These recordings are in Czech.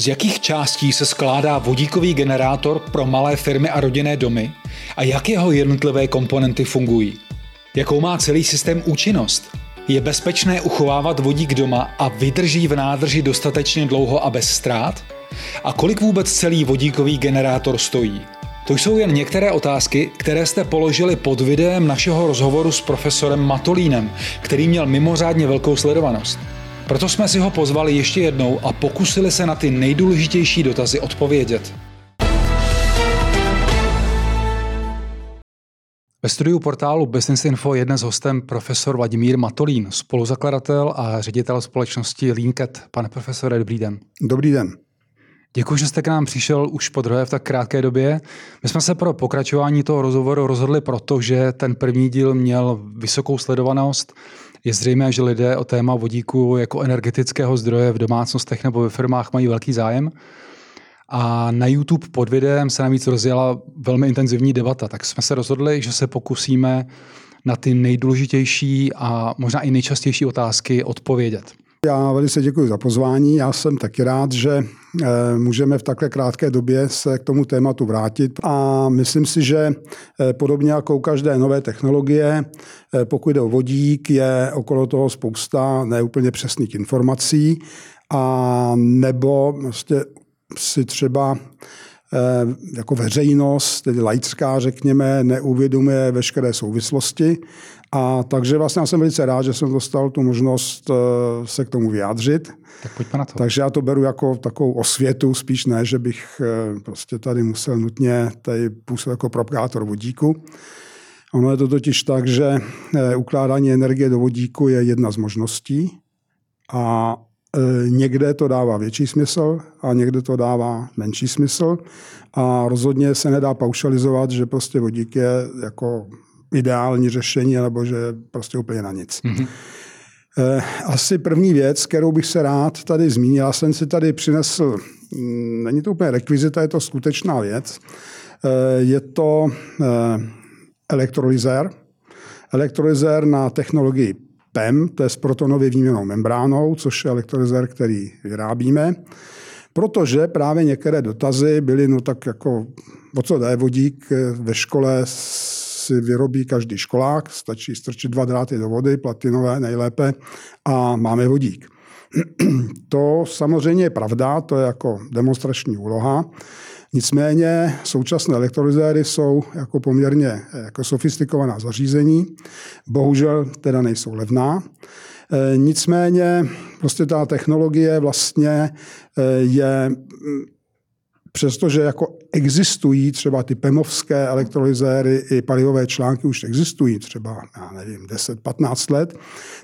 Z jakých částí se skládá vodíkový generátor pro malé firmy a rodinné domy a jak jeho jednotlivé komponenty fungují? Jakou má celý systém účinnost? Je bezpečné uchovávat vodík doma a vydrží v nádrži dostatečně dlouho a bez ztrát? A kolik vůbec celý vodíkový generátor stojí? To jsou jen některé otázky, které jste položili pod videem našeho rozhovoru s profesorem Matolínem, který měl mimořádně velkou sledovanost. Proto jsme si ho pozvali ještě jednou a pokusili se na ty nejdůležitější dotazy odpovědět. Ve studiu portálu Business Info je dnes hostem profesor Vladimír Matolín, spoluzakladatel a ředitel společnosti Linket. Pane profesore, dobrý den. Dobrý den. Děkuji, že jste k nám přišel už po druhé v tak krátké době. My jsme se pro pokračování toho rozhovoru rozhodli proto, že ten první díl měl vysokou sledovanost. Je zřejmé, že lidé o téma vodíku jako energetického zdroje v domácnostech nebo ve firmách mají velký zájem. A na YouTube pod videem se navíc rozjela velmi intenzivní debata, tak jsme se rozhodli, že se pokusíme na ty nejdůležitější a možná i nejčastější otázky odpovědět. Já velice děkuji za pozvání. Já jsem taky rád, že eh, můžeme v takhle krátké době se k tomu tématu vrátit. A myslím si, že eh, podobně jako u každé nové technologie, eh, pokud jde o vodík, je okolo toho spousta neúplně přesných informací a nebo vlastně si třeba jako veřejnost, tedy laická, řekněme, neuvědomuje veškeré souvislosti a takže vlastně já jsem velice rád, že jsem dostal tu možnost eh, se k tomu vyjádřit. Tak pojďme na to. Takže já to beru jako takovou osvětu, spíš ne, že bych eh, prostě tady musel nutně tady působit jako propagátor vodíku. Ono je to totiž tak, že eh, ukládání energie do vodíku je jedna z možností a někde to dává větší smysl a někde to dává menší smysl. A rozhodně se nedá paušalizovat, že prostě vodík je jako ideální řešení, nebo že prostě úplně na nic. Mm-hmm. Asi první věc, kterou bych se rád tady zmínil, já jsem si tady přinesl, mm, není to úplně rekvizita, je to skutečná věc, eh, je to eh, elektrolyzér. Elektrolyzér na technologii PEM, to je s protonově výměnou membránou, což je elektrolyzér, který vyrábíme. Protože právě některé dotazy byly, no tak jako, o co jde vodík ve škole si vyrobí každý školák, stačí strčit dva dráty do vody, platinové nejlépe, a máme vodík. To samozřejmě je pravda, to je jako demonstrační úloha. Nicméně současné elektrolyzéry jsou jako poměrně jako sofistikovaná zařízení, bohužel teda nejsou levná. E, nicméně prostě ta technologie vlastně e, je přestože jako existují třeba ty pemovské elektrolyzéry i palivové články už existují třeba, já nevím, 10-15 let,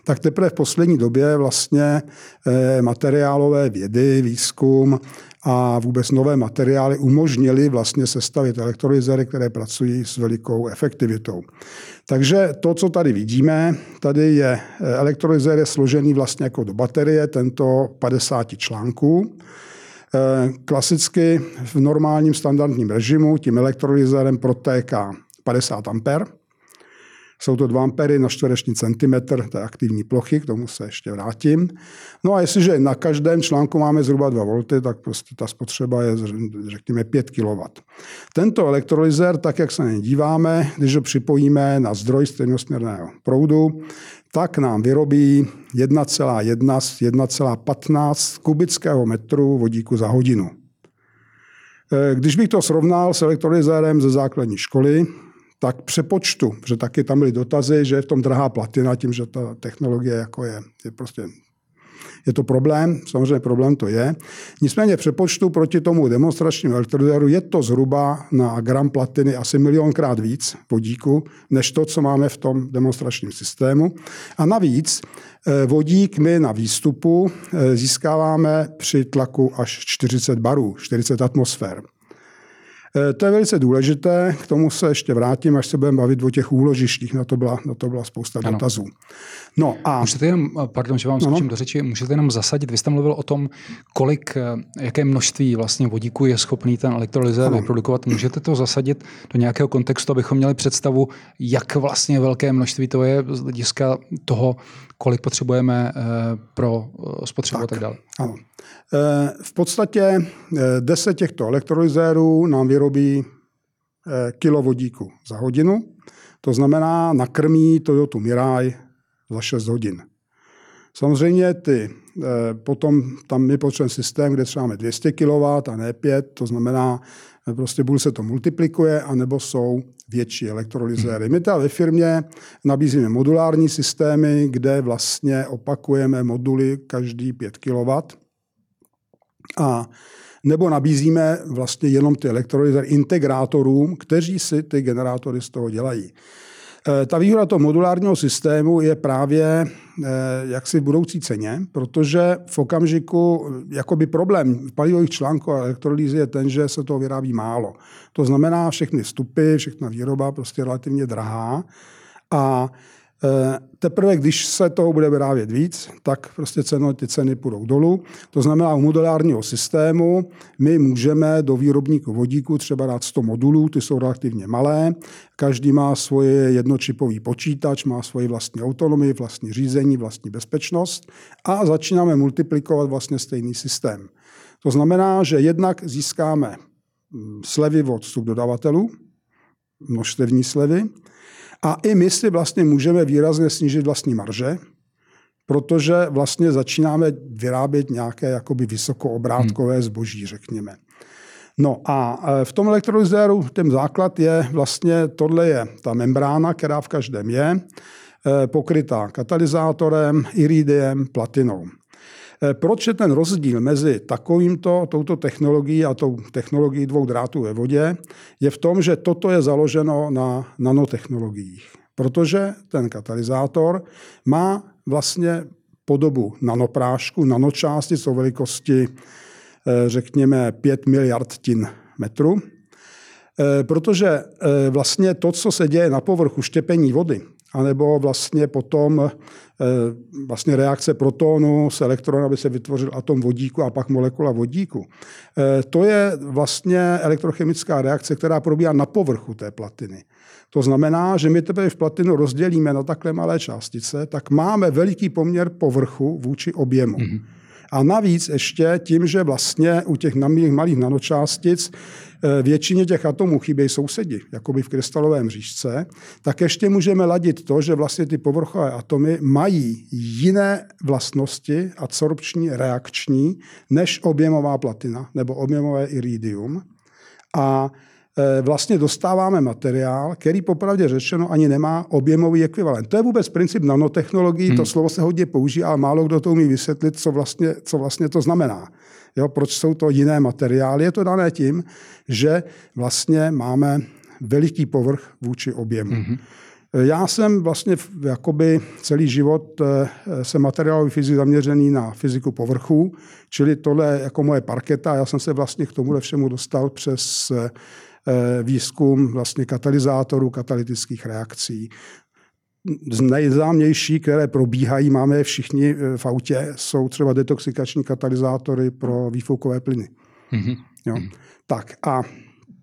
tak teprve v poslední době vlastně eh, materiálové vědy, výzkum a vůbec nové materiály umožnili vlastně sestavit elektrolyzéry, které pracují s velikou efektivitou. Takže to, co tady vidíme, tady je eh, elektrolyzér je složený vlastně jako do baterie, tento 50 článků. Eh, klasicky v normálním standardním režimu tím elektrolyzérem protéká 50 A. Jsou to 2 ampery na čtvereční centimetr té aktivní plochy, k tomu se ještě vrátím. No a jestliže na každém článku máme zhruba 2 V, tak prostě ta spotřeba je řekněme 5 kW. Tento elektrolyzér, tak jak se na něj díváme, když ho připojíme na zdroj stejnosměrného proudu, tak nám vyrobí 1,1 z 1,15 kubického metru vodíku za hodinu. Eh, když bych to srovnal s elektrolyzérem ze základní školy, tak přepočtu, že taky tam byly dotazy, že je v tom drahá platina, tím, že ta technologie jako je, je prostě je to problém, samozřejmě problém to je. Nicméně přepočtu proti tomu demonstračnímu elektrolyzéru je to zhruba na gram platiny asi milionkrát víc vodíku, než to, co máme v tom demonstračním systému. A navíc eh, vodík my na výstupu eh, získáváme při tlaku až 40 barů, 40 atmosfér. Eh, to je velice důležité, k tomu se ještě vrátím, až se budeme bavit o těch úložištích, na to byla, na to byla spousta ano. dotazů. No a... Můžete jenom, pardon, že vám skočím do řeči, můžete jenom zasadit, vy jste mluvil o tom, kolik, eh, jaké množství vlastně vodíku je schopný ten elektrolyzer vyprodukovat. Můžete to zasadit do nějakého kontextu, abychom měli představu, jak vlastně velké množství to je z hlediska toho, kolik potřebujeme eh, pro spotřebu tak, a tak dále. Ano. V podstatě 10 těchto elektrolyzérů nám vyrobí kilo vodíku za hodinu. To znamená, nakrmí Toyota Mirai za 6 hodin. Samozřejmě ty, eh, potom tam my potřebujeme systém, kde třeba máme 200 kW a ne 5, to znamená, eh, prostě buď se to multiplikuje, anebo jsou větší elektrolyzéry. My tady ve firmě nabízíme modulární systémy, kde vlastně opakujeme moduly každý 5 kW. A nebo nabízíme vlastně jenom ty elektrolyzery integrátorům, kteří si ty generátory z toho dělají. Eh, ta výhoda toho modulárního systému je právě eh, jaksi v budoucí ceně, protože v okamžiku, jakoby problém palivových článků a elektrolýzy je ten, že se toho vyrábí málo. To znamená, všechny vstupy, všechna výroba prostě relativně drahá a Eh, teprve, když se toho bude vyrábět víc, tak prostě ceno, ty ceny půjdou dolů. To znamená, u modulárního systému my můžeme do výrobníku vodíku třeba dát 100 modulů, ty jsou relativně malé. Každý má svoje jednočipový počítač, má svoji vlastní autonomii, vlastní řízení, vlastní bezpečnost a začínáme multiplikovat vlastně stejný systém. To znamená, že jednak získáme hm, slevy od subdodavatelů, množstevní slevy, a i my si vlastně můžeme výrazně snížit vlastní marže, protože vlastně začínáme vyrábět nějaké jakoby vysokoobrátkové zboží, řekněme. No a e, v tom elektrolyzéru ten základ je vlastně, tohle je ta membrána, která v každém je, e, pokrytá katalyzátorem, iridiem, platinou. Eh, proč je ten rozdíl mezi takovýmto, touto technologií a tou technologií dvou drátů ve vodě? Je v tom, že toto je založeno na nanotechnologiích. Protože ten katalyzátor má vlastně podobu nanoprášku, nanočástic o velikosti eh, řekněme 5 miliard tin metru. Eh, protože vlastně to, co se děje na povrchu štěpení vody, anebo vlastně potom Eh, vlastně reakce protonu s elektronem, aby se vytvořil atom vodíku a pak molekula vodíku. Eh, to je vlastně elektrochemická reakce, která probíhá na povrchu té platiny. To znamená, že my teprve v platinu rozdělíme na takhle malé částice, tak máme veliký poměr povrchu vůči objemu. Mm-hmm. A navíc ještě tím, že vlastně u těch malých nanočástic většině těch atomů chybějí sousedi, jako by v krystalovém říšce, tak ještě můžeme ladit to, že vlastně ty povrchové atomy mají jiné vlastnosti, absorpční, reakční, než objemová platina nebo objemové iridium. A Eh, vlastně dostáváme materiál, který popravdě řečeno ani nemá objemový ekvivalent. To je vůbec princip nanotechnologií, hmm. to slovo se hodně používá, ale málo kdo to umí vysvětlit, co vlastně, co vlastně to znamená. Jo, proč jsou to jiné materiály? Je to dané tím, že vlastně máme veliký povrch vůči objemu. Hmm. Já jsem vlastně jakoby celý život eh, se materiálový fyzik zaměřený na fyziku povrchu, čili tohle jako moje parketa. Já jsem se vlastně k tomuhle všemu dostal přes Eh, výzkum vlastně katalyzátorů, katalytických reakcí. Z nejznámější, které probíhají, máme je všichni eh, v autě, jsou třeba detoxikační katalyzátory pro výfukové plyny. Mm-hmm. Jo. Tak a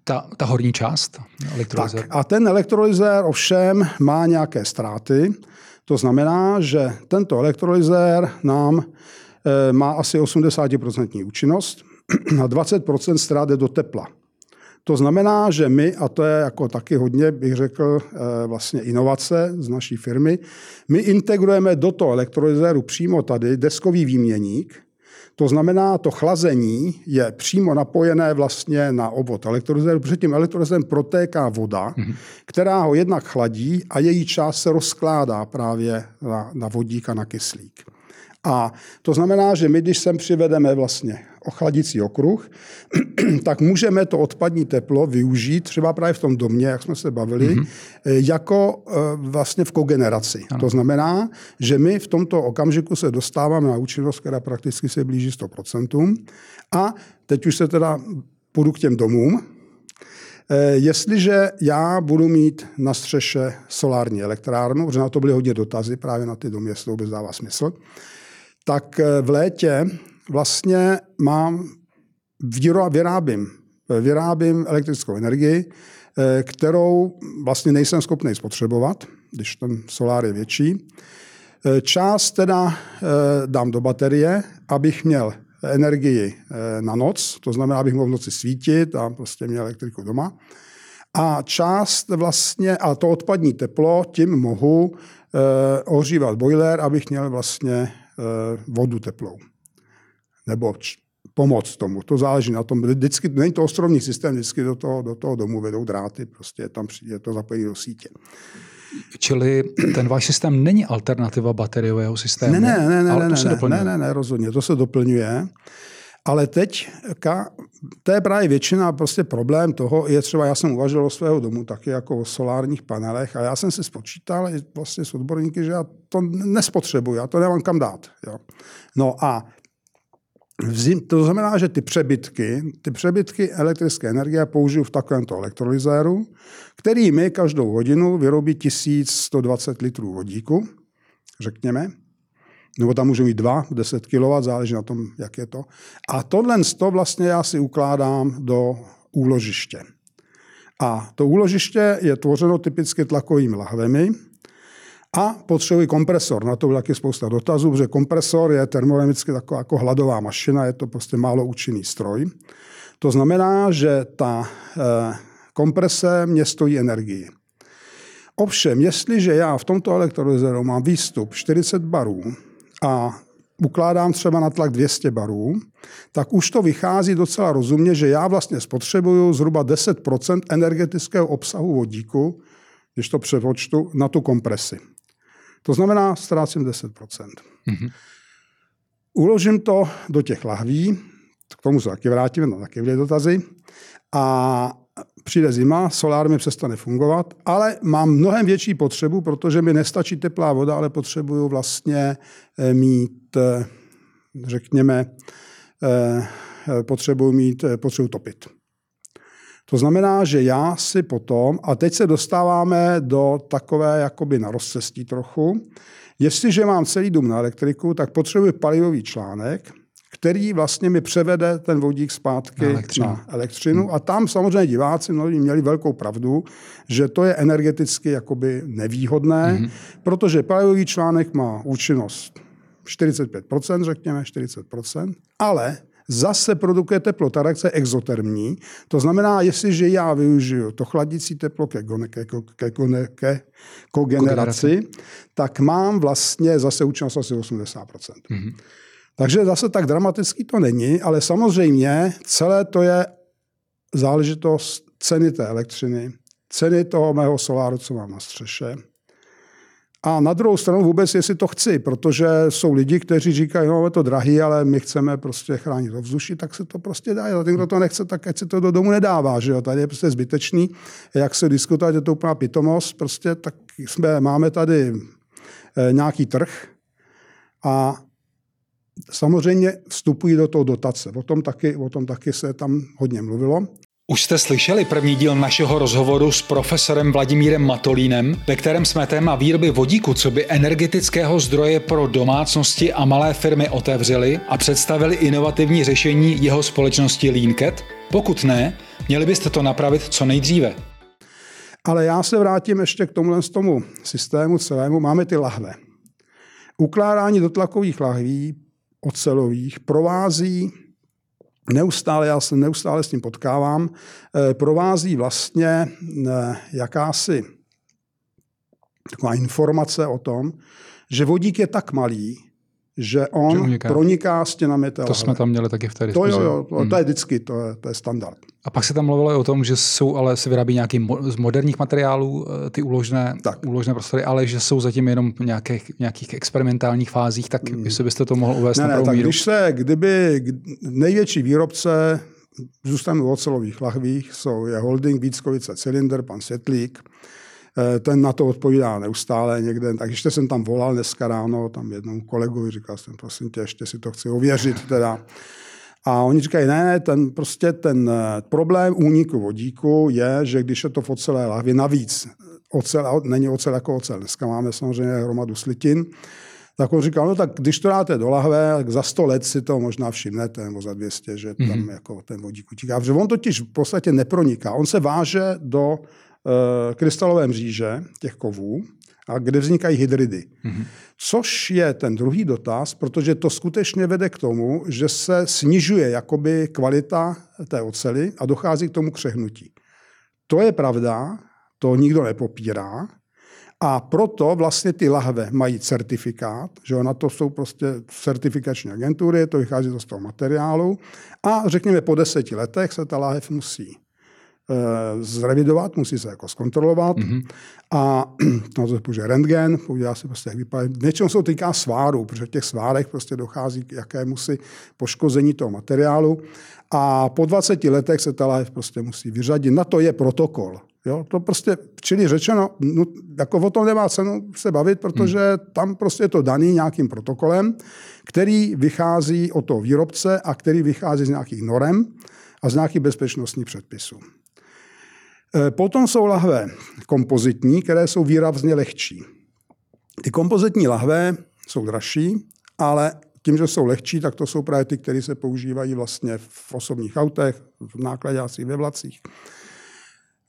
ta, ta horní část elektrolyzéru. Tak, a ten elektrolyzér ovšem má nějaké ztráty. To znamená, že tento elektrolyzér nám e, má asi 80% účinnost a 20% ztrát do tepla. To znamená, že my, a to je jako taky hodně, bych řekl, eh, vlastně inovace z naší firmy, my integrujeme do toho elektrolyzéru přímo tady deskový výměník, to znamená, to chlazení je přímo napojené vlastně na obvod elektrolyzéru, protože tím elektrolyzérem protéká voda, mm-hmm. která ho jednak chladí a její část se rozkládá právě na, na vodík a na kyslík. A to znamená, že my, když sem přivedeme vlastně ochladicí okruh, tak můžeme to odpadní teplo využít třeba právě v tom domě, jak jsme se bavili, mm-hmm. jako eh, vlastně v kogeneraci. Ano. To znamená, že my v tomto okamžiku se dostáváme na účinnost, která prakticky se blíží 100%. A teď už se teda půjdu k těm domům. Eh, jestliže já budu mít na střeše solární elektrárnu, protože na to byly hodně dotazy právě na ty domy, jestli to vůbec dává smysl, tak v létě vlastně mám, vyrábím, vyrábím elektrickou energii, kterou vlastně nejsem schopný spotřebovat, když ten solár je větší. Část teda dám do baterie, abych měl energii eh, na noc, to znamená, abych mohl v noci svítit a prostě měl elektriku doma. A část vlastně, a to odpadní teplo, tím mohu eh, ohřívat boiler, abych měl vlastně eh, vodu teplou. Nebo pomoc tomu. To záleží na tom. Vždycky, není to ostrovní systém, vždycky do toho, do toho domu vedou dráty, prostě tam je to zapojení do sítě. Čili ten váš systém není alternativa bateriového systému? Ne, ne, ne, ne, ale ne, to se ne, doplňuje. ne, ne, ne, rozhodně, to se doplňuje. Ale teď, to je právě většina prostě problém toho, je třeba, já jsem uvažoval o svého domu taky jako o solárních panelech a já jsem si spočítal vlastně s odborníky, že já to nespotřebuji, já to nemám kam dát. Jo. No a Zim, to znamená, že ty přebytky, ty přebytky elektrické energie použiju v takovémto elektrolyzéru, který mi každou hodinu vyrobí 1120 litrů vodíku, řekněme, nebo tam můžu mít 2, 10 kW, záleží na tom, jak je to. A tohle to vlastně já si ukládám do úložiště. A to úložiště je tvořeno typicky tlakovými lahvemi, a potřebuji kompresor. Na to byl taky spousta dotazů, protože kompresor je termodynamicky taková jako hladová mašina, je to prostě málo účinný stroj. To znamená, že ta eh, komprese mě stojí energii. Ovšem, jestliže já v tomto elektrolyzeru mám výstup 40 barů a ukládám třeba na tlak 200 barů, tak už to vychází docela rozumně, že já vlastně spotřebuju zhruba 10% energetického obsahu vodíku, když to převočtu, na tu kompresi. To znamená, ztrácím 10 mm-hmm. Uložím to do těch lahví, k tomu se taky vrátíme, na taky byly dotazy, a přijde zima, solár mi přestane fungovat, ale mám mnohem větší potřebu, protože mi nestačí teplá voda, ale potřebuju vlastně eh, mít, eh, řekněme, eh, potřebuju mít, potřebuju topit. To znamená, že já si potom, a teď se dostáváme do takové jakoby na rozcestí trochu, jestliže mám celý dům na elektriku, tak potřebuji palivový článek, který vlastně mi převede ten vodík zpátky na elektřinu. Na elektřinu. Hmm. A tam samozřejmě diváci mnohdy měli velkou pravdu, že to je energeticky jakoby nevýhodné, hmm. protože palivový článek má účinnost 45%, řekněme 40%, ale zase produkuje teplo. Ta reakce je exotermní. To znamená, jestliže já využiju to chladící teplo ke, ke, ke, ke, ke kogeneraci, tak mám vlastně zase účinnost asi 80%. Mm-hmm. Takže zase tak dramatický to není, ale samozřejmě celé to je záležitost ceny té elektřiny, ceny toho mého soláru, co mám na střeše, a na druhou stranu vůbec, jestli to chci, protože jsou lidi, kteří říkají, no, je to drahý, ale my chceme prostě chránit ovzduší, tak se to prostě dá. A ten, kdo to nechce, tak ať se to do domu nedává. Že jo? Tady je prostě zbytečný. Jak se diskutovat, je to úplná pitomost, prostě tak jsme, máme tady e, nějaký trh a samozřejmě vstupují do toho dotace. O tom taky, o tom taky se tam hodně mluvilo. Už jste slyšeli první díl našeho rozhovoru s profesorem Vladimírem Matolínem, ve kterém jsme téma výroby vodíku co by energetického zdroje pro domácnosti a malé firmy otevřeli a představili inovativní řešení jeho společnosti Leancat? Pokud ne, měli byste to napravit co nejdříve. Ale já se vrátím ještě k tomuhle tomu systému celému. Máme ty lahve. Ukládání do tlakových lahví ocelových provází neustále, já se neustále s tím potkávám, eh, provází vlastně eh, jakási taková informace o tom, že vodík je tak malý, že on že uniká. proniká stěnami té To jsme tam měli taky v té diskuzi. To jo, jo, to, hmm. to je vždycky, to je, to je standard. A pak se tam mluvilo o tom, že jsou, ale se vyrábí nějaký z moderních materiálů eh, ty úložné, tak. úložné prostory, ale že jsou zatím jenom v nějakých, nějakých experimentálních fázích, tak hmm. jestli byste to mohl uvést ne, na ne, tak míru. Když se, kdyby největší výrobce zůstanu v ocelových lahvích, jsou je holding Víckovice Cylinder, pan Světlík, Eh, ten na to odpovídá neustále někde. Tak ještě jsem tam volal dneska ráno, tam jednomu kolegovi, říkal jsem, prosím tě, ještě si to chci ověřit teda. A oni říkají, ne, ten, prostě ten eh, problém úniku vodíku je, že když je to v ocelé lahvě, navíc ocel, není ocel jako ocel, dneska máme samozřejmě hromadu slitin, tak on říkal, no tak když to dáte do lahve, tak za 100 let si to možná všimnete, nebo za 200, že tam mm-hmm. jako ten vodík utíká. Protože on totiž v podstatě neproniká. On se váže do e, krystalové mříže těch kovů, a kde vznikají hydridy. Mm-hmm. Což je ten druhý dotaz, protože to skutečně vede k tomu, že se snižuje jakoby kvalita té ocely a dochází k tomu křehnutí. To je pravda, to nikdo nepopírá, a proto vlastně ty lahve mají certifikát, že na to jsou prostě certifikační agentury, to vychází z toho materiálu a řekněme po deseti letech se ta lahev musí zrevidovat, musí se jako zkontrolovat mm-hmm. a na to použije rentgen, podívá se prostě, jak vypadá. Většinou se to týká svárů, protože v těch svárech prostě dochází k jakému si poškození toho materiálu a po 20 letech se ta láhev prostě musí vyřadit. Na to je protokol. Jo, to prostě, čili řečeno, no, jako o tom nemá cenu se bavit, protože hmm. tam prostě je to daný nějakým protokolem, který vychází od toho výrobce a který vychází z nějakých norem a z nějakých bezpečnostních předpisů. Eh, potom jsou lahve kompozitní, které jsou výrazně lehčí. Ty kompozitní lahve jsou dražší, ale tím, že jsou lehčí, tak to jsou právě ty, které se používají vlastně v osobních autech, v nákladácích, ve vlacích.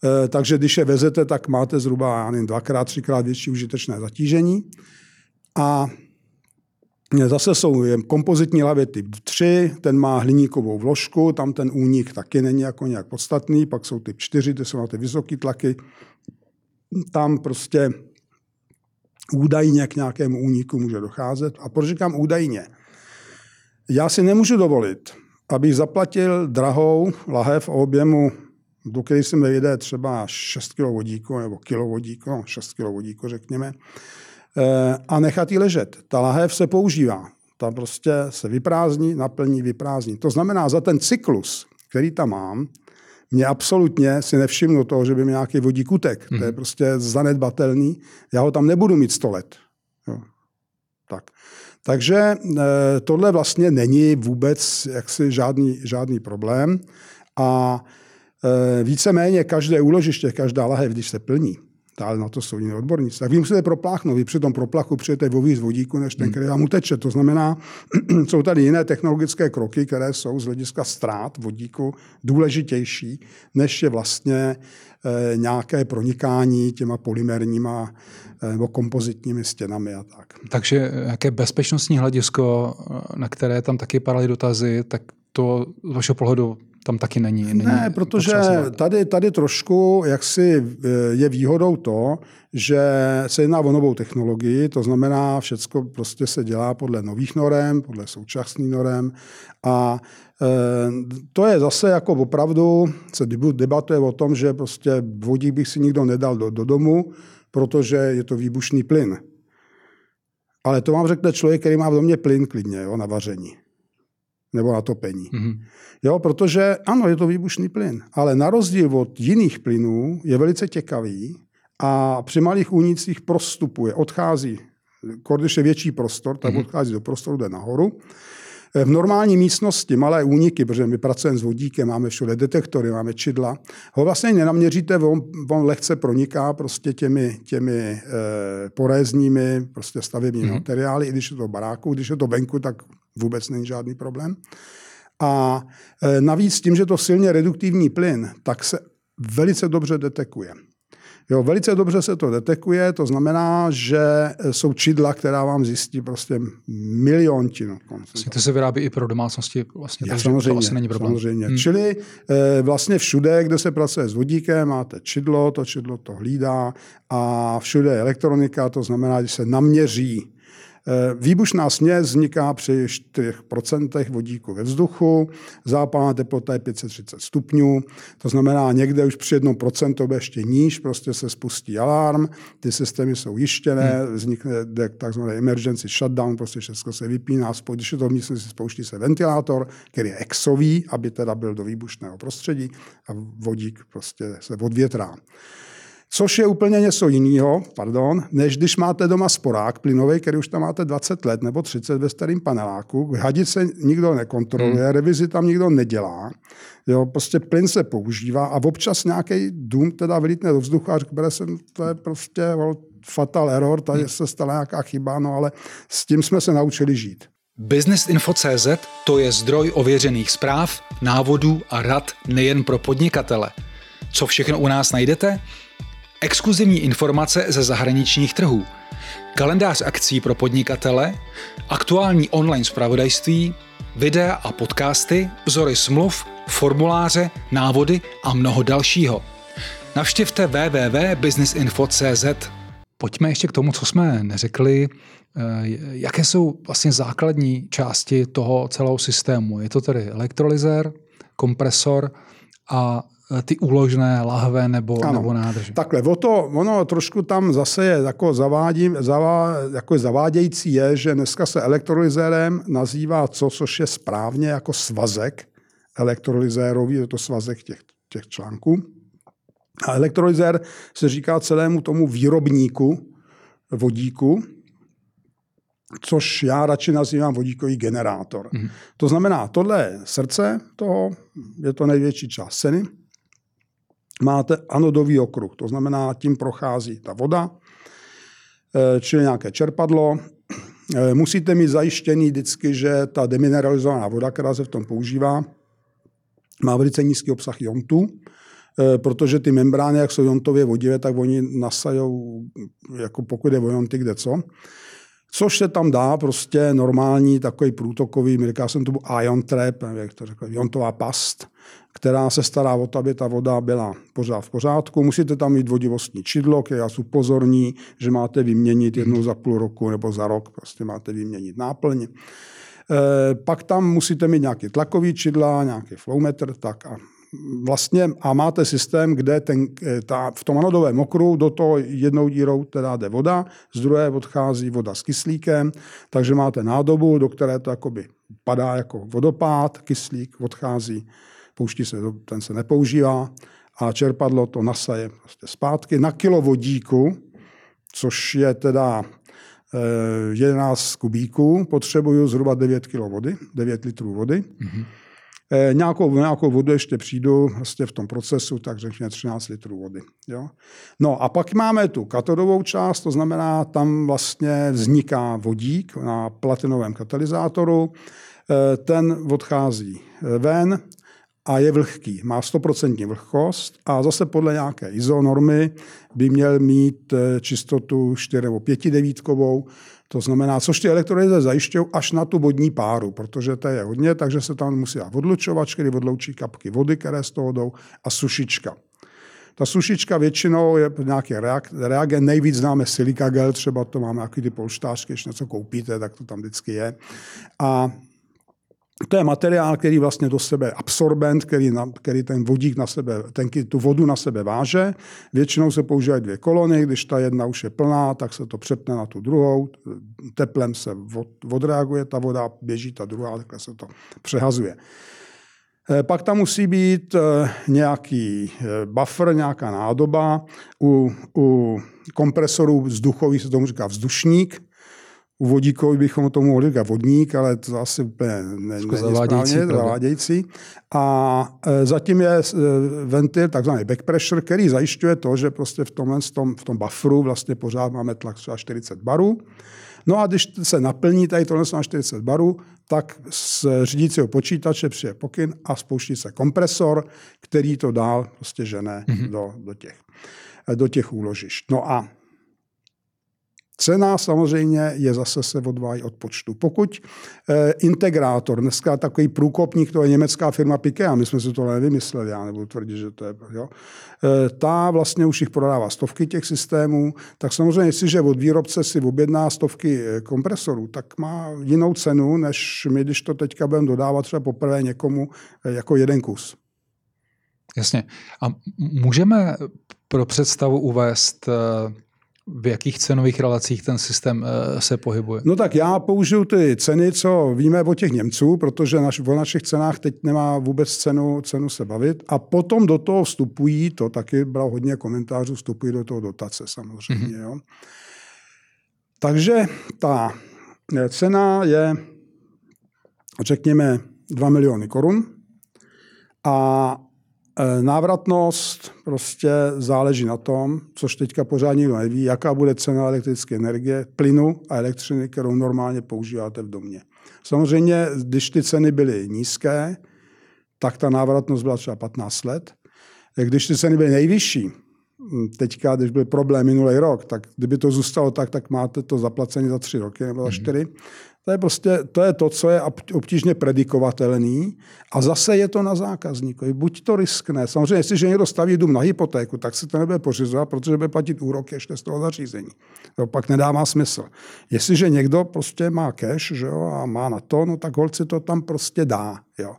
Eh, takže když je vezete, tak máte zhruba já nevím, dvakrát, třikrát větší užitečné zatížení. A Zase jsou kompozitní lavy typ 3, ten má hliníkovou vložku, tam ten únik taky není jako nějak podstatný, pak jsou typ 4, ty jsou na ty vysoké tlaky. Tam prostě údajně k nějakému úniku může docházet. A proč říkám údajně? Já si nemůžu dovolit, abych zaplatil drahou lahev o objemu, do které se mi vyjde třeba 6 kg vodíku nebo kilo vodíku, no 6 kg vodíku řekněme, a nechat ji ležet. Ta lahev se používá. Ta prostě se vyprázdní, naplní, vyprázdní. To znamená, za ten cyklus, který tam mám, mě absolutně si nevšimnu toho, že by mi nějaký vodík utek. Mm-hmm. To je mhm. prostě zanedbatelný. Já ho tam nebudu mít 100 let. Jo. Tak. Takže e, tohle vlastně není vůbec jaksi žádný, žádný problém. A e, víceméně každé úložiště, každá lahev, když se plní, ale na to jsou jiní odborníci. Tak vy musíte propláchnout. Vy při tom proplachu přijete voví z vodíku, než ten, hmm. který vám uteče. To znamená, jsou tady jiné technologické kroky, které jsou z hlediska ztrát vodíku důležitější, než je vlastně e, nějaké pronikání těma polymerníma e, nebo kompozitními stěnami a tak. Takže jaké bezpečnostní hledisko, na které tam taky padaly dotazy, tak to z vašeho pohledu tam taky není. není ne, protože tady, tady trošku jaksi eh, je výhodou to, že se jedná o novou technologii, to znamená, všechno prostě se dělá podle nových norem, podle současných norem a e, to je zase jako opravdu, se debatuje o tom, že prostě vodík bych si nikdo nedal do, do domu, protože je to výbušný plyn. Ale to vám řekne člověk, který má v domě plyn klidně jo, na vaření nebo na topení. Mm-hmm. Jo, protože ano, je to výbušný plyn, ale na rozdíl od jiných plynů je velice těkavý a při malých únicích prostupuje, odchází, když je větší prostor, tak mm-hmm. odchází do prostoru, jde nahoru. V normální místnosti malé úniky, protože my pracujeme s vodíkem, máme všude detektory, máme čidla, ho vlastně nenaměříte, on, on lehce proniká prostě těmi, těmi e, porézními prostě stavebními mm-hmm. materiály, i když je to baráku, když je to venku, tak vůbec není žádný problém. A e, navíc tím, že to silně reduktivní plyn, tak se velice dobře detekuje. Jo, velice dobře se to detekuje, to znamená, že jsou čidla, která vám zjistí prostě miliontinu. Vlastně to se vyrábí i pro domácnosti, vlastně, takže samozřejmě, to vlastně není problém. Samozřejmě. Hmm. Čili e, vlastně všude, kde se pracuje s vodíkem, máte čidlo, to čidlo to hlídá a všude je elektronika, to znamená, že se naměří výbušná směs vzniká při 4% vodíku ve vzduchu, zápalná teplota je 530 stupňů, to znamená někde už při 1% ještě níž, prostě se spustí alarm, ty systémy jsou jištěné, hmm. vznikne takzvaný emergency shutdown, prostě všechno se vypíná, když je to v místnosti, spouští se ventilátor, který je exový, aby teda byl do výbušného prostředí a vodík prostě se odvětrá. Což je úplně něco jiného, pardon, než když máte doma sporák plynový, který už tam máte 20 let nebo 30 ve starém paneláku. Hadice nikdo nekontroluje, hmm. revizi tam nikdo nedělá. Jo, prostě plyn se používá a občas nějaký dům teda vylítne do vzduchu a řekne, jsem, to je prostě fatal error, tady hmm. se stala nějaká chyba, no ale s tím jsme se naučili žít. Businessinfo.cz to je zdroj ověřených zpráv, návodů a rad nejen pro podnikatele. Co všechno u nás najdete? Exkluzivní informace ze zahraničních trhů, kalendář akcí pro podnikatele, aktuální online zpravodajství, videa a podcasty, vzory smluv, formuláře, návody a mnoho dalšího. Navštivte www.businessinfo.cz. Pojďme ještě k tomu, co jsme neřekli. Eh, jaké jsou vlastně základní části toho celého systému? Je to tedy elektrolyzer, kompresor a ty úložné lahve nebo, ano. nebo nádrže. Takhle, o to, ono trošku tam zase je jako, zavádím, zavá, jako zavádějící je, že dneska se elektrolyzérem nazývá co, což je správně jako svazek elektrolyzérový, je to svazek těch, těch článků. A elektrolyzér se říká celému tomu výrobníku vodíku, což já radši nazývám vodíkový generátor. Mm. To znamená, tohle je srdce toho, je to největší část ceny, máte anodový okruh, to znamená, tím prochází ta voda, eh, čili nějaké čerpadlo. Eh, musíte mít zajištěný vždycky, že ta demineralizovaná voda, která se v tom používá, má velice nízký obsah jontů, eh, protože ty membrány, jak jsou jontově vodivé, tak oni nasajou, jako pokud je o jonty, kde co. Což se tam dá, prostě normální takový průtokový, říkal jsem tomu ion trap, jak to řekl, jontová past, která se stará o to, aby ta voda byla pořád v pořádku. Musíte tam mít vodivostní čidlo, které vás upozorní, že máte vyměnit jednou za půl roku nebo za rok, prostě máte vyměnit náplň. E, pak tam musíte mít nějaký tlakový čidla, nějaký flowmeter, tak a vlastně a máte systém, kde ten, eh, ta, v tom anodovém okruhu do toho jednou dírou teda jde voda, z druhé odchází voda s kyslíkem, takže máte nádobu, do které to jakoby padá jako vodopád, kyslík odchází, pouští se, ten se nepoužívá a čerpadlo to nasaje prostě zpátky na kilo vodíku, což je teda 11 eh, kubíků, potřebuju zhruba 9 kg vody, 9 litrů vody. Mm-hmm. E, nějakou, nějakou vodu ještě přijdu vlastně v tom procesu, tak řekněme 13 litrů vody. Jo? No a pak máme tu katodovou část, to znamená, tam vlastně vzniká vodík na platinovém katalyzátoru, e, ten odchází ven a je vlhký. Má 100% vlhkost a zase podle nějaké ISO normy by měl mít čistotu 4 nebo 5 devítkovou, to znamená, což ty elektrolyze zajišťují až na tu vodní páru, protože to je hodně, takže se tam musí dát odlučovač, který odloučí kapky vody, které z toho jdou, a sušička. Ta sušička většinou je nějaký reagent, nejvíc známe silika gel, třeba to máme jaký ty polštářky, když něco koupíte, tak to tam vždycky je. A to je materiál, který vlastně do sebe absorbent, který, na, který ten vodík na sebe, ten, tu vodu na sebe váže. Většinou se používají dvě kolony, když ta jedna už je plná, tak se to přepne na tu druhou, teplem se od, odreaguje ta voda, běží ta druhá, takhle se to přehazuje. Eh, pak tam musí být eh, nějaký eh, buffer, nějaká nádoba. U, u kompresorů vzduchových se tomu říká vzdušník, u vodíkových bychom tomu mohli říkat vodník, ale to zase úplně ne, není zavádějící, správně, zavádějící. A e, zatím je e, ventil, takzvaný back pressure, který zajišťuje to, že prostě v tomhle tom, v tom bufferu vlastně pořád máme tlak třeba 40 barů. No a když se naplní tady tohle na 40 barů, tak z řídícího počítače přijde pokyn a spouští se kompresor, který to dál prostě žene mm-hmm. do, do, těch, do těch úložišť. No a Cena samozřejmě je zase se odvájí od počtu. Pokud eh, integrátor, dneska takový průkopník, to je německá firma a my jsme si to nevymysleli, já nebudu tvrdit, že to je, jo, eh, ta vlastně už jich prodává stovky těch systémů, tak samozřejmě, jestliže od výrobce si objedná stovky eh, kompresorů, tak má jinou cenu, než my, když to teďka budeme dodávat třeba poprvé někomu eh, jako jeden kus. Jasně. A můžeme pro představu uvést eh, v jakých cenových relacích ten systém eh, se pohybuje? No tak já použiju ty ceny, co víme o těch Němců, protože naš, o našich cenách teď nemá vůbec cenu, cenu se bavit. A potom do toho vstupují, to taky bylo hodně komentářů, vstupují do toho dotace samozřejmě. Mm-hmm. Jo. Takže ta eh, cena je, řekněme, 2 miliony korun a návratnost prostě záleží na tom, což teďka pořád nikdo neví, jaká bude cena elektrické energie, plynu a elektřiny, kterou normálně používáte v domě. Samozřejmě, když ty ceny byly nízké, tak ta návratnost byla třeba 15 let. Eh, když ty ceny byly nejvyšší, hm, teďka, když byl problém minulý rok, tak kdyby to zůstalo tak, tak máte to zaplacení za tři roky nebo za mhm. čtyři. Mm-hmm. To je prostě to, je to co je obtížně predikovatelný a zase je to na zákazníkovi. Buď to riskne. Samozřejmě, jestliže někdo staví dům na hypotéku, tak se to nebude pořizovat, protože bude platit úrok ještě z toho zařízení. To pak nedává smysl. Jestliže někdo prostě má cash že jo, a má na to, no tak holci to tam prostě dá. Jo.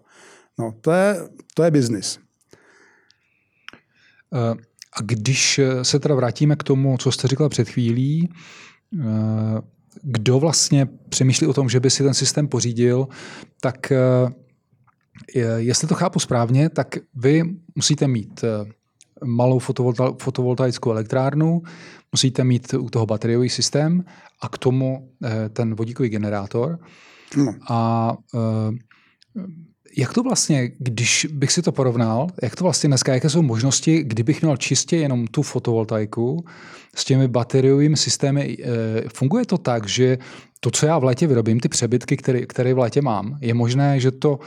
No, to je, to je biznis. Eh, a když se teda vrátíme k tomu, co jste říkal před chvílí, eh, kdo vlastně přemýšlí o tom, že by si ten systém pořídil, tak eh, jestli to chápu správně, tak vy musíte mít eh, malou fotovoltaickou elektrárnu, musíte mít u toho bateriový systém a k tomu eh, ten vodíkový generátor. No. A jak to vlastně, když bych si to porovnal, jak to vlastně dneska, jaké jsou možnosti, kdybych měl čistě jenom tu fotovoltaiku s těmi bateriovými systémy, eh, funguje to tak, že to, co já v létě vyrobím, ty přebytky, které, které v létě mám, je možné, že to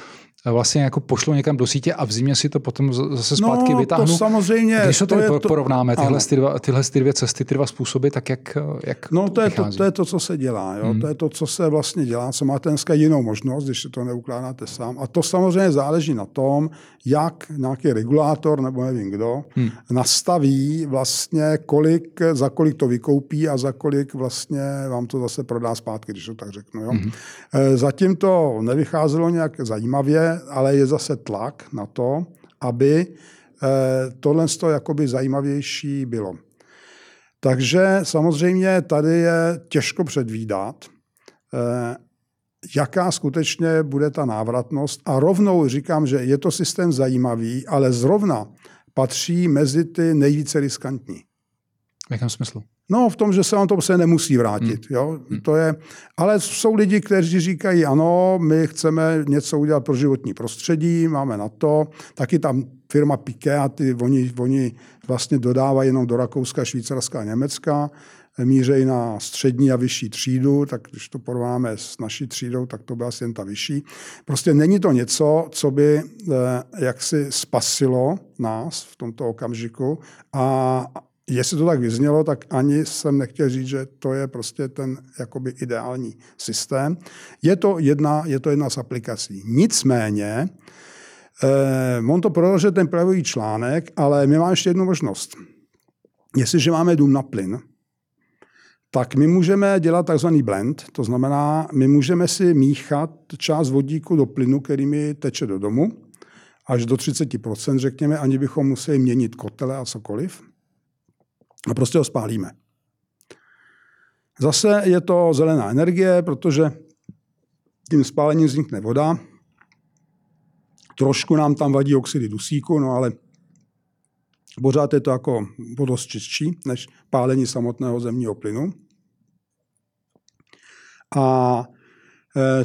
vlastně jako pošlo někam do sítě a v zimě si to potom zase zpátky no, vytáhnu. To samozřejmě, Když to, to to, porovnáme, tyhle, ty dva, tyhle ty dvě cesty, ty dva způsoby, tak jak, jak No to je to, to je to, co se dělá. Jo? Hmm. To je to, co se vlastně dělá, co máte dneska jinou možnost, když se to neukládáte sám. A to samozřejmě záleží na tom, jak nějaký regulátor nebo nevím kdo hmm. nastaví vlastně, kolik, za kolik to vykoupí a za kolik vlastně vám to zase prodá zpátky, když to tak řeknu. Jo? Hmm. Zatím to nevycházelo nějak zajímavě, ale je zase tlak na to, aby eh, tohle jakoby zajímavější bylo. Takže samozřejmě tady je těžko předvídat, eh, jaká skutečně bude ta návratnost. A rovnou říkám, že je to systém zajímavý, ale zrovna patří mezi ty nejvíce riskantní. V jakém smyslu? No, v tom, že se vám to prostě nemusí vrátit. Hmm. Jo? Hmm. To je, ale jsou lidi, kteří říkají, ano, my chceme něco udělat pro životní prostředí, máme na to. Taky tam firma Piqué a ty, oni, oni vlastně dodávají jenom do Rakouska, Švýcarska a Německa, mířejí na střední a vyšší třídu, tak když to porovnáme s naší třídou, tak to byla asi jen ta vyšší. Prostě není to něco, co by eh, jaksi spasilo nás v tomto okamžiku a jestli to tak vyznělo, tak ani jsem nechtěl říct, že to je prostě ten jakoby ideální systém. Je to jedna, je to jedna z aplikací. Nicméně, eh, on to prodloužil ten pravý článek, ale my máme ještě jednu možnost. Jestliže máme dům na plyn, tak my můžeme dělat takzvaný blend, to znamená, my můžeme si míchat část vodíku do plynu, který mi teče do domu, až do 30%, řekněme, ani bychom museli měnit kotele a cokoliv a prostě ho spálíme. Zase je to zelená energie, protože tím spálením vznikne voda. Trošku nám tam vadí oxidy dusíku, no ale pořád je to jako vodost čistší než pálení samotného zemního plynu. A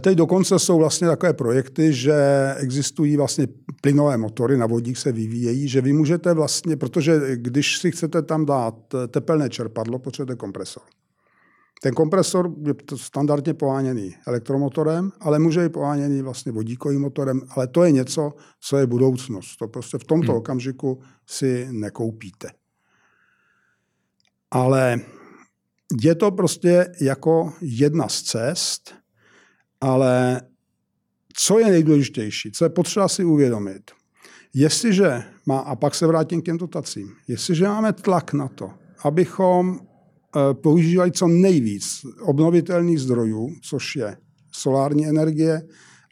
Teď dokonce jsou vlastně takové projekty, že existují vlastně plynové motory, na vodík se vyvíjejí, že vy můžete vlastně, protože když si chcete tam dát tepelné čerpadlo, potřebujete kompresor. Ten kompresor je standardně poháněný elektromotorem, ale může být poháněný vlastně vodíkovým motorem, ale to je něco, co je budoucnost. To prostě v tomto hmm. okamžiku si nekoupíte. Ale je to prostě jako jedna z cest, ale co je nejdůležitější, co je potřeba si uvědomit, jestliže má, a pak se vrátím k těm dotacím, jestliže máme tlak na to, abychom eh, používali co nejvíc obnovitelných zdrojů, což je solární energie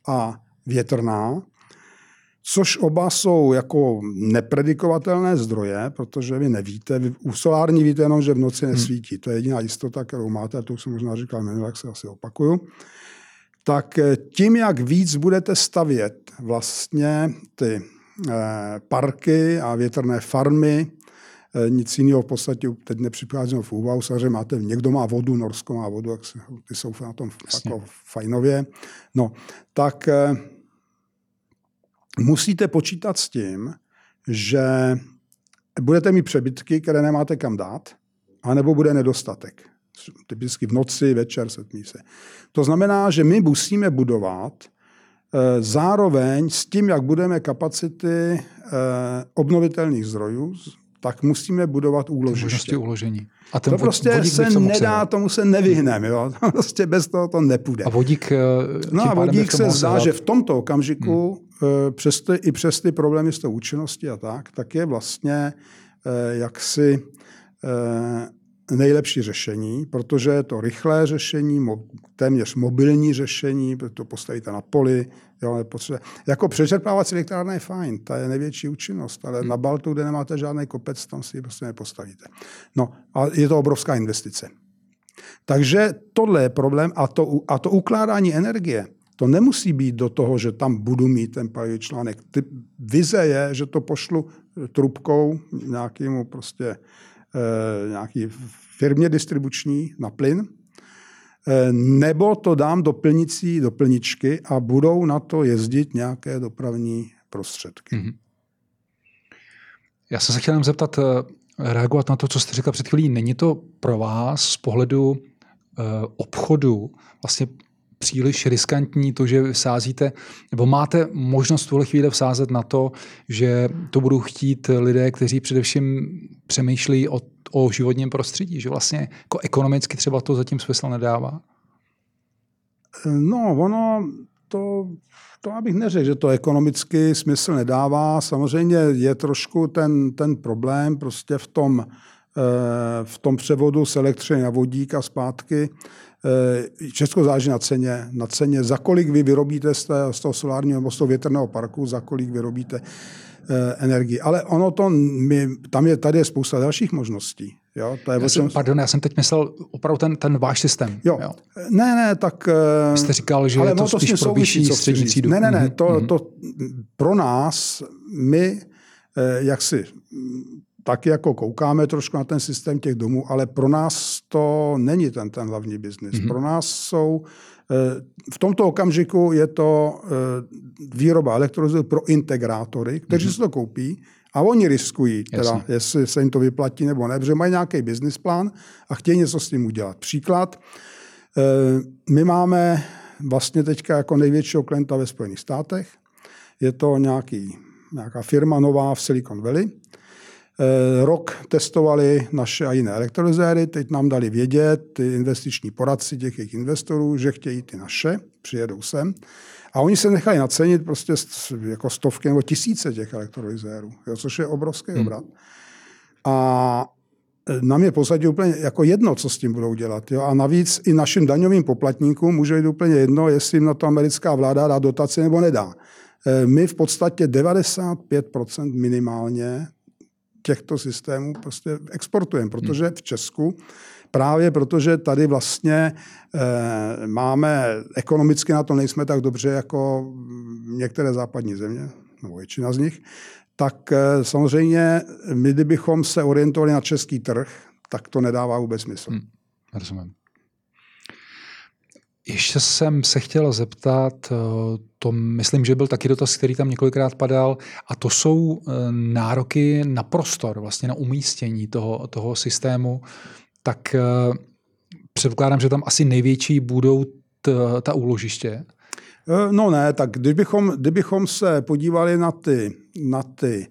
a větrná, což oba jsou jako nepredikovatelné zdroje, protože vy nevíte, vy, u solární víte jenom, že v noci hmm. nesvítí. To je jediná jistota, kterou máte, to už jsem možná říkal minule, jak se asi opakuju. Tak eh, tím, jak víc budete stavět vlastně ty eh, parky a větrné farmy, eh, nic jiného v podstatě teď nepřicházím v úvahu. Samozřejmě máte, někdo má vodu, Norsko má vodu, jak se, ty jsou na tom jako fajnově. No, tak musíte počítat s tím, že budete mít přebytky, které nemáte kam dát, anebo bude nedostatek. Typicky v noci, večer, setmí se. To znamená, že my musíme budovat eh, zároveň s tím, jak budeme kapacity eh, obnovitelných zdrojů, tak musíme budovat úložiště. uložení. A ten to prostě se nedá, tomu se nevyhneme. Jo? prostě bez toho to nepůjde. A vodík, eh, no a vodík se zdá, že v tomto okamžiku hmm přes ty, i přes ty problémy s tou účinností a tak, tak je vlastně eh, jaksi eh, nejlepší řešení, protože je to rychlé řešení, téměř mobilní řešení, to postavíte na poli. Jo, jako přečerpávací elektrárna je fajn, ta je největší účinnost, ale na Baltu, kde nemáte žádný kopec, tam si ji prostě nepostavíte. No a je to obrovská investice. Takže tohle je problém a to, a to ukládání energie to nemusí být do toho, že tam budu mít ten palivý článek. Ty vize je, že to pošlu trubkou nějakému prostě nějaký firmě distribuční na plyn, e, nebo to dám do plnicí, do plničky a budou na to jezdit nějaké dopravní prostředky. Mm-hmm. Já jsem se chtěl zeptat, eh, reagovat na to, co jste říkal před chvílí. Není to pro vás z pohledu obchodu vlastně příliš riskantní to, že sázíte, nebo máte možnost v tuhle chvíli vsázet na to, že to budou chtít lidé, kteří především přemýšlí o, o životním prostředí, že vlastně jako ekonomicky třeba to zatím smysl nedává? No, ono to, to abych neřekl, že to ekonomicky smysl nedává. Samozřejmě je trošku ten, ten problém prostě v tom, eh, v tom převodu z elektřiny na vodík a zpátky, Česko záleží na ceně, na ceně, za kolik vy vyrobíte z, té, z toho solárního nebo z toho větrného parku, za kolik vyrobíte eh, energii. Ale ono to, my, tam je, tady je spousta dalších možností. Jo, to je já jsem, pardon, já jsem teď myslel opravdu ten, ten váš systém. Jo. jo. Ne, ne, tak... Vy jste říkal, že ale je to spíš pro vyšší střední třídu. Ne, ne, ne, to, mm-hmm. to pro nás, my, jak si tak jako koukáme trošku na ten systém těch domů, ale pro nás to není ten, ten hlavní biznis. Mm-hmm. Pro nás jsou, eh, v tomto okamžiku je to eh, výroba elektrolyzu pro integrátory, kteří mm-hmm. si to koupí a oni riskují, teda, jestli se jim to vyplatí nebo ne, protože mají nějaký business plán a chtějí něco s tím udělat. Příklad, eh, my máme vlastně teďka jako největšího klienta ve Spojených státech. Je to nějaký, nějaká firma nová v Silicon Valley, rok testovali naše a jiné elektrolyzéry, teď nám dali vědět ty investiční poradci těch jejich investorů, že chtějí ty naše, přijedou sem. A oni se nechali nacenit prostě jako stovky nebo tisíce těch elektrolyzérů, což je obrovský hmm. obrat. A eh, nám je pozadí úplně jako jedno, co s tím budou dělat. Jo? A navíc i našim daňovým poplatníkům může být úplně jedno, jestli jim na to americká vláda dá dotaci nebo nedá. Eh, my v podstatě 95% minimálně těchto systémů prostě exportujeme, protože v Česku Právě protože tady vlastně e, máme, ekonomicky na to nejsme tak dobře jako některé západní země, nebo většina z nich, tak e, samozřejmě my, kdybychom se orientovali na český trh, tak to nedává vůbec smysl. Hmm, rozumím. Ještě jsem se chtěl zeptat, eh, to myslím, že byl taky dotaz, který tam několikrát padal, a to jsou eh, nároky na prostor, vlastně na umístění toho, toho systému. Tak eh, předpokládám, že tam asi největší budou t, ta úložiště. No ne, tak kdybychom, kdybychom se podívali na ty, na ty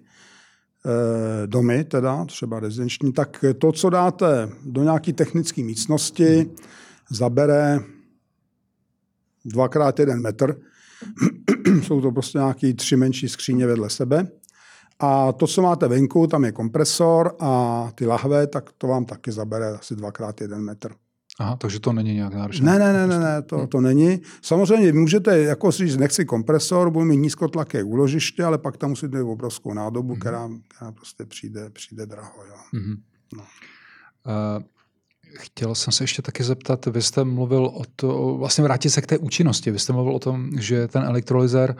domy, teda třeba rezidenční, tak to, co dáte do nějaké technické místnosti, hmm. zabere dvakrát jeden metr. Jsou to prostě nějaké tři menší skříně vedle sebe. A to, co máte venku, tam je kompresor a ty lahve, tak to vám taky zabere asi dvakrát jeden metr. Aha, takže to není nějak náročné. Ne, ne, ne, ne, ne to, to není. Samozřejmě můžete jako říct, nechci kompresor, budu mít nízkotlaké úložiště, ale pak tam musíte mít obrovskou nádobu, mm-hmm. která, která prostě přijde, přijde draho. Jo. Mm-hmm. No. Uh, chtěl jsem se ještě taky zeptat, vy jste mluvil o to, vlastně vrátit se k té účinnosti, vy jste mluvil o tom, že ten elektrolyzer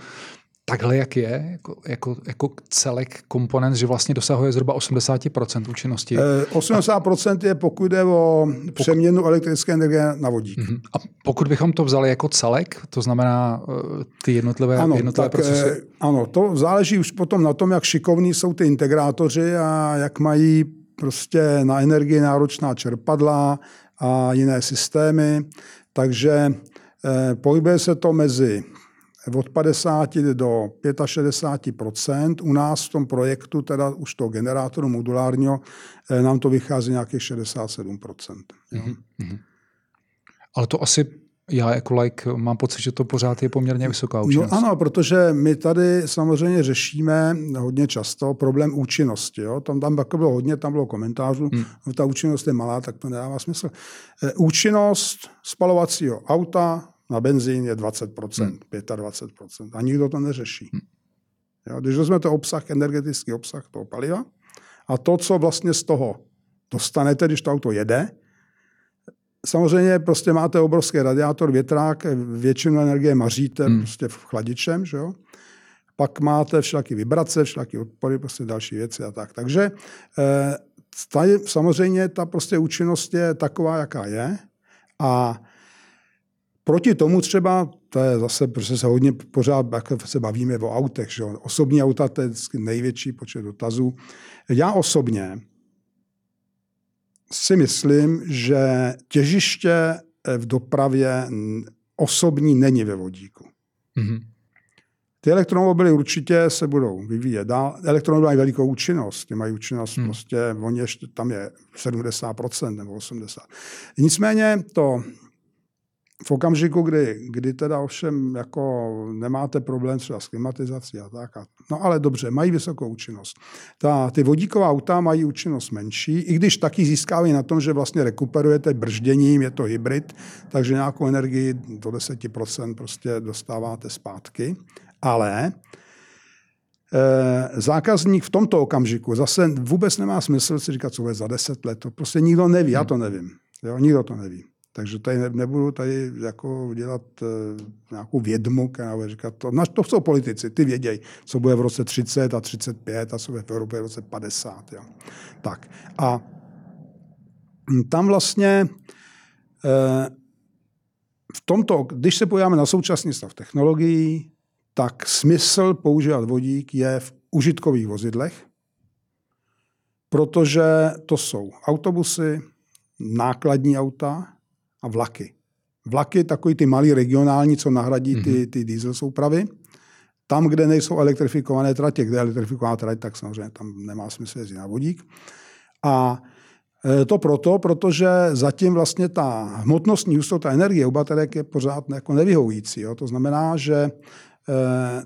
takhle, jak je, jako, jako, jako celek komponent, že vlastně dosahuje zhruba 80% účinnosti. E, eh, 80% je pokud jde o přeměnu elektrické energie na vodík. Uh-huh. A pokud bychom to vzali jako celek, to znamená uh, ty jednotlivé, ano, jednotlivé tak, procesy? E, ano, to záleží už potom na tom, jak šikovní jsou ty integrátoři a jak mají prostě na energii náročná čerpadla a jiné systémy. Takže e, pohybuje se to mezi od 50 do 65% U nás v tom projektu, teda už toho generátoru modulárního, eh, nám to vychází nějakých 67 mm-hmm. Ale to asi já jako like mám pocit, že to pořád je poměrně vysoká no účinnost. No ano, protože my tady samozřejmě řešíme hodně často problém účinnosti. Jo? Tam, tam bylo hodně, tam bylo komentářů, hmm. Ta účinnost je malá, tak to nedává smysl. Eh, účinnost spalovacího auta na benzín je 20%, hmm. 25%. A nikdo to neřeší. Hmm. Jo, když vezmete obsah, energetický obsah toho paliva a to, co vlastně z toho dostanete, když to auto jede, samozřejmě prostě máte obrovský radiátor, větrák, většinu energie maříte hmm. prostě v chladičem, že jo? pak máte všelaké vibrace, všelaké odpory, prostě další věci a tak. Takže eh, tady samozřejmě ta prostě účinnost je taková, jaká je a Proti tomu třeba, to je zase, protože se hodně pořád jak se bavíme o autech, že osobní auta, to je největší počet dotazů. Já osobně si myslím, že těžiště v dopravě osobní není ve vodíku. Mm-hmm. Ty elektromobily určitě se budou vyvíjet dál. Elektromobily mají velikou účinnost. Ty mají účinnost hmm. prostě, oni ještě, tam je 70% nebo 80%. Nicméně to v okamžiku, kdy, kdy teda ovšem jako nemáte problém třeba s klimatizací a tak. A, no ale dobře, mají vysokou účinnost. Ta, ty vodíková auta mají účinnost menší, i když taky získávají na tom, že vlastně rekuperujete bržděním, je to hybrid, takže nějakou energii do 10% prostě dostáváte zpátky. Ale e, zákazník v tomto okamžiku zase vůbec nemá smysl si říkat, co bude za 10 let. To prostě nikdo neví, já to nevím. Jo, nikdo to neví. Takže tady nebudu tady jako dělat uh, nějakou vědmu, která bude říkat to. No, to jsou politici, ty vědějí, co bude v roce 30 a 35 a co bude v Evropě v roce 50. Jo. Tak a tam vlastně uh, v tomto, když se podíváme na současný stav technologií, tak smysl používat vodík je v užitkových vozidlech, protože to jsou autobusy, nákladní auta, a vlaky. Vlaky, takový ty malý regionální, co nahradí ty, mhm. ty diesel soupravy. Tam, kde nejsou elektrifikované tratě, kde je elektrifikovaná trať, tak samozřejmě tam nemá smysl jezdit na vodík. A e, to proto, protože zatím vlastně ta hmotnostní hustota energie u baterek je pořád jako nevyhovující. Jo. To znamená, že e,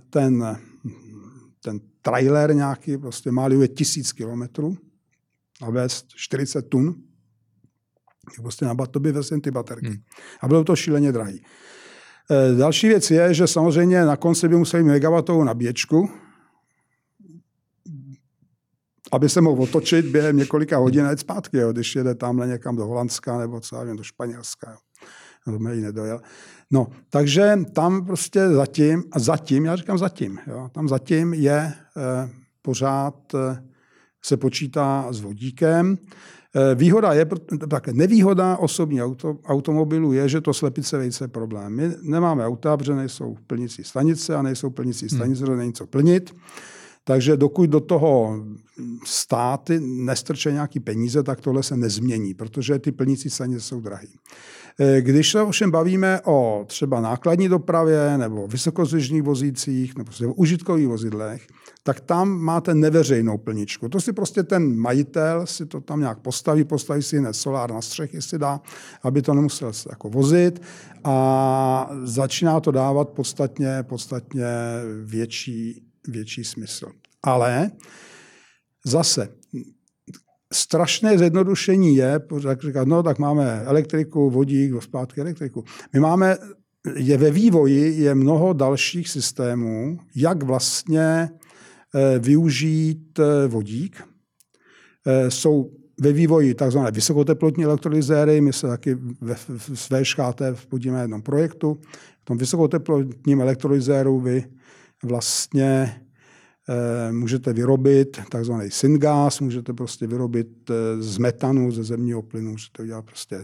ten, ten trailer nějaký prostě máluje tisíc kilometrů a vést 40 tun prostě na tobě vezem ty baterky. Hmm. A bylo to šíleně drahý. E, další věc je, že samozřejmě na konci by museli megawatovou nabíječku, aby se mohl otočit během několika hodin a jít zpátky, jo, když jede tamhle někam do Holandska nebo co já vím, do Španělska. Jo. No, to nedojel. No, takže tam prostě zatím, a zatím, já říkám zatím, jo, tam zatím je e, pořád e, se počítá s vodíkem. Eh, výhoda je, tak nevýhoda osobní auto, automobilu je, že to slepice vejce problém. My nemáme auta, protože nejsou plnící stanice a nejsou plnící hmm. stanice, hmm. není co plnit. Takže dokud do toho státy nestrče nějaký peníze, tak tohle se nezmění, protože ty plnící stanice jsou drahé. Eh, když se ovšem bavíme o třeba nákladní dopravě nebo vysokozvěžných vozících nebo o užitkových vozidlech, tak tam máte neveřejnou plničku. To si prostě ten majitel si to tam nějak postaví, postaví si jiné solár na střechy si dá, aby to nemusel jako vozit a začíná to dávat podstatně, podstatně větší, větší smysl. Ale zase strašné zjednodušení je, tak říkat, no tak máme elektriku, vodík, zpátky elektriku. My máme, je ve vývoji je mnoho dalších systémů, jak vlastně využít eh, vodík. Eh, jsou ve vývoji tzv. vysokoteplotní elektrolyzéry, my se taky ve, v VŠKT podíváme na jednom projektu. V tom vysokoteplotním elektrolyzéru vy vlastně Eh, můžete vyrobit takzvaný syngas, můžete prostě vyrobit eh, z metanu, ze zemního plynu, můžete udělat prostě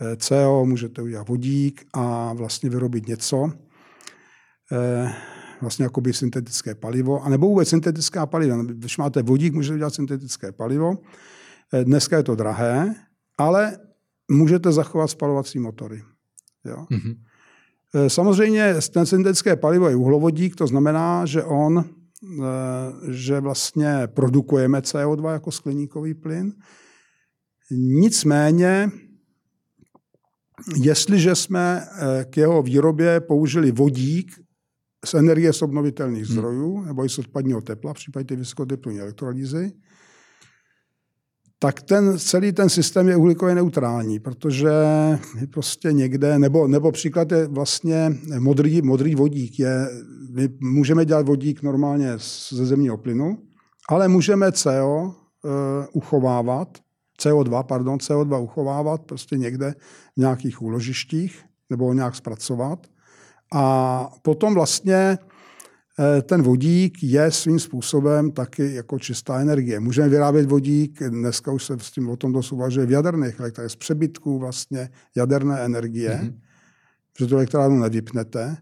eh, CO, můžete udělat vodík a vlastně vyrobit něco, vlastně jako by syntetické palivo, anebo vůbec syntetická paliva. Když máte vodík, můžete udělat syntetické palivo. Dneska je to drahé, ale můžete zachovat spalovací motory. Jo? Mm-hmm. Samozřejmě ten syntetické palivo je uhlovodík, to znamená, že on Eh, že vlastně produkujeme CO2 jako skleníkový plyn. Nicméně, jestliže jsme eh, k jeho výrobě použili vodík z energie z obnovitelných hmm. zdrojů nebo i z odpadního tepla, v případě vysokoteplní elektrolýzy, tak ten, celý ten systém je uhlíkově neutrální, protože prostě někde, nebo, nebo příklad je vlastně modrý, modrý vodík. Je, my můžeme dělat vodík normálně ze zemního plynu, ale můžeme CO uh, uchovávat, CO2, pardon, CO2 uchovávat prostě někde v nějakých úložištích nebo nějak zpracovat. A potom vlastně Eh, ten vodík je svým způsobem taky jako čistá energie. Můžeme vyrábět vodík, dneska už se s tím o tom dost uvažuje v jaderných elektrárnách, z přebytků vlastně jaderné energie, mm-hmm. že tu elektrárnu nevypnete.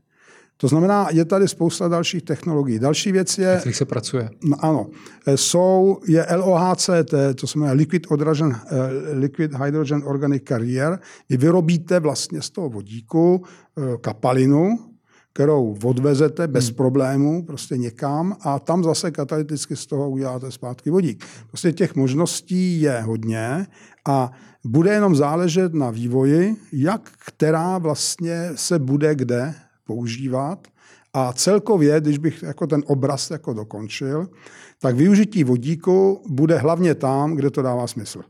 To znamená, je tady spousta dalších technologií. Další věc je... Jak se pracuje? No, ano. Eh, jsou, je LOHCT, to znamená Liquid, Hydrogen, eh, Liquid Hydrogen Organic Carrier. Vy vyrobíte vlastně z toho vodíku kapalinu, kterou odvezete bez hmm. problémů prostě někam a tam zase katalyticky z toho uděláte zpátky vodík. Prostě těch možností je hodně a bude jenom záležet na vývoji, jak která vlastně se bude kde používat. A celkově, když bych jako ten obraz jako dokončil, tak využití vodíku bude hlavně tam, kde to dává smysl.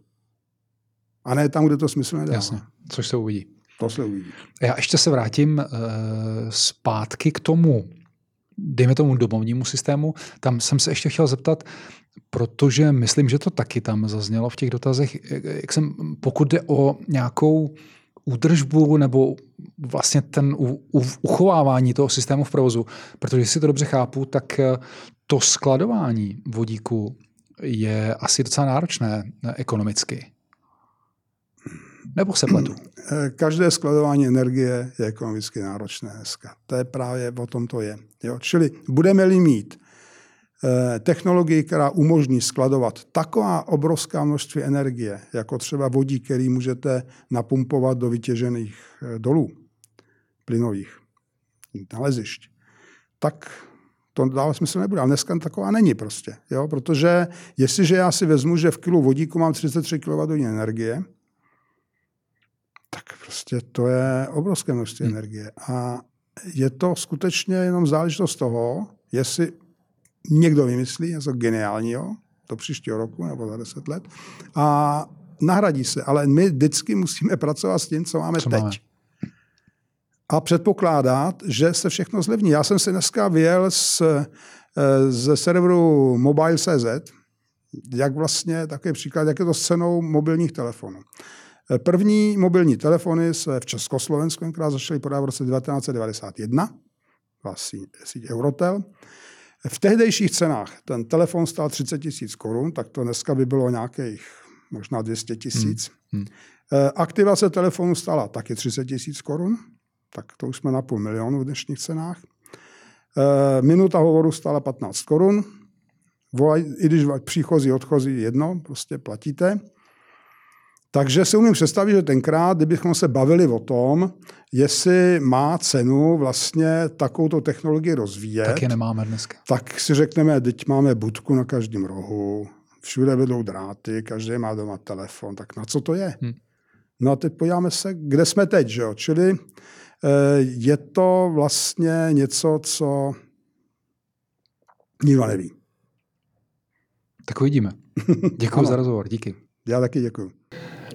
A ne tam, kde to smysl nedává. Jasně, což se uvidí. To se uvidí. Já ještě se vrátím uh, zpátky k tomu, dejme tomu domovnímu systému. Tam jsem se ještě chtěl zeptat, protože myslím, že to taky tam zaznělo v těch dotazech, jak jsem, pokud jde o nějakou údržbu nebo vlastně ten u, u, uchovávání toho systému v provozu, protože si to dobře chápu, tak eh, to skladování vodíku je asi docela náročné eh, ekonomicky. Nebo se pletu? Každé skladování energie je ekonomicky náročné dneska. To je právě o tom to je. Jo? Čili budeme-li mít eh, technologii, která umožní skladovat taková obrovská množství energie, jako třeba vodík, který můžete napumpovat do vytěžených eh, dolů plynových, nalezišť, tak to dává smysl nebude. Ale dneska taková není prostě. Jo? Protože jestliže já si vezmu, že v kilu vodíku mám 33 kWh energie, tak prostě to je obrovské množství hmm. energie. A je to skutečně jenom záležitost toho, jestli někdo vymyslí něco geniálního do příštího roku nebo za deset let a nahradí se. Ale my vždycky musíme pracovat s tím, co máme co teď. Máme. A předpokládat, že se všechno zlevní. Já jsem se dneska vyjel z, eh, ze serveru Mobile.cz, jak vlastně, takový příklad, jak je to s cenou mobilních telefonů. První mobilní telefony se v Československu tenkrát začaly podávat v roce 1991, síť Eurotel. V tehdejších cenách ten telefon stál 30 tisíc korun, tak to dneska by bylo nějakých možná 200 tisíc. Hmm. Hmm. Eh, aktivace telefonu stála taky 30 tisíc korun, tak to už jsme na půl milionu v dnešních cenách. Eh, minuta hovoru stála 15 korun. Volaj, I když příchozí, odchozí, jedno, prostě platíte. Takže si umím představit, že tenkrát, kdybychom se bavili o tom, jestli má cenu vlastně takovou technologii rozvíjet. Tak je nemáme dneska. Tak si řekneme, teď máme budku na každém rohu, všude vedou dráty, každý má doma telefon, tak na co to je? Hmm. No a teď podíváme se, kde jsme teď, že jo? Čili eh, je to vlastně něco, co nikdo neví. Tak uvidíme. Děkuji za rozhovor, díky. Já taky děkuji.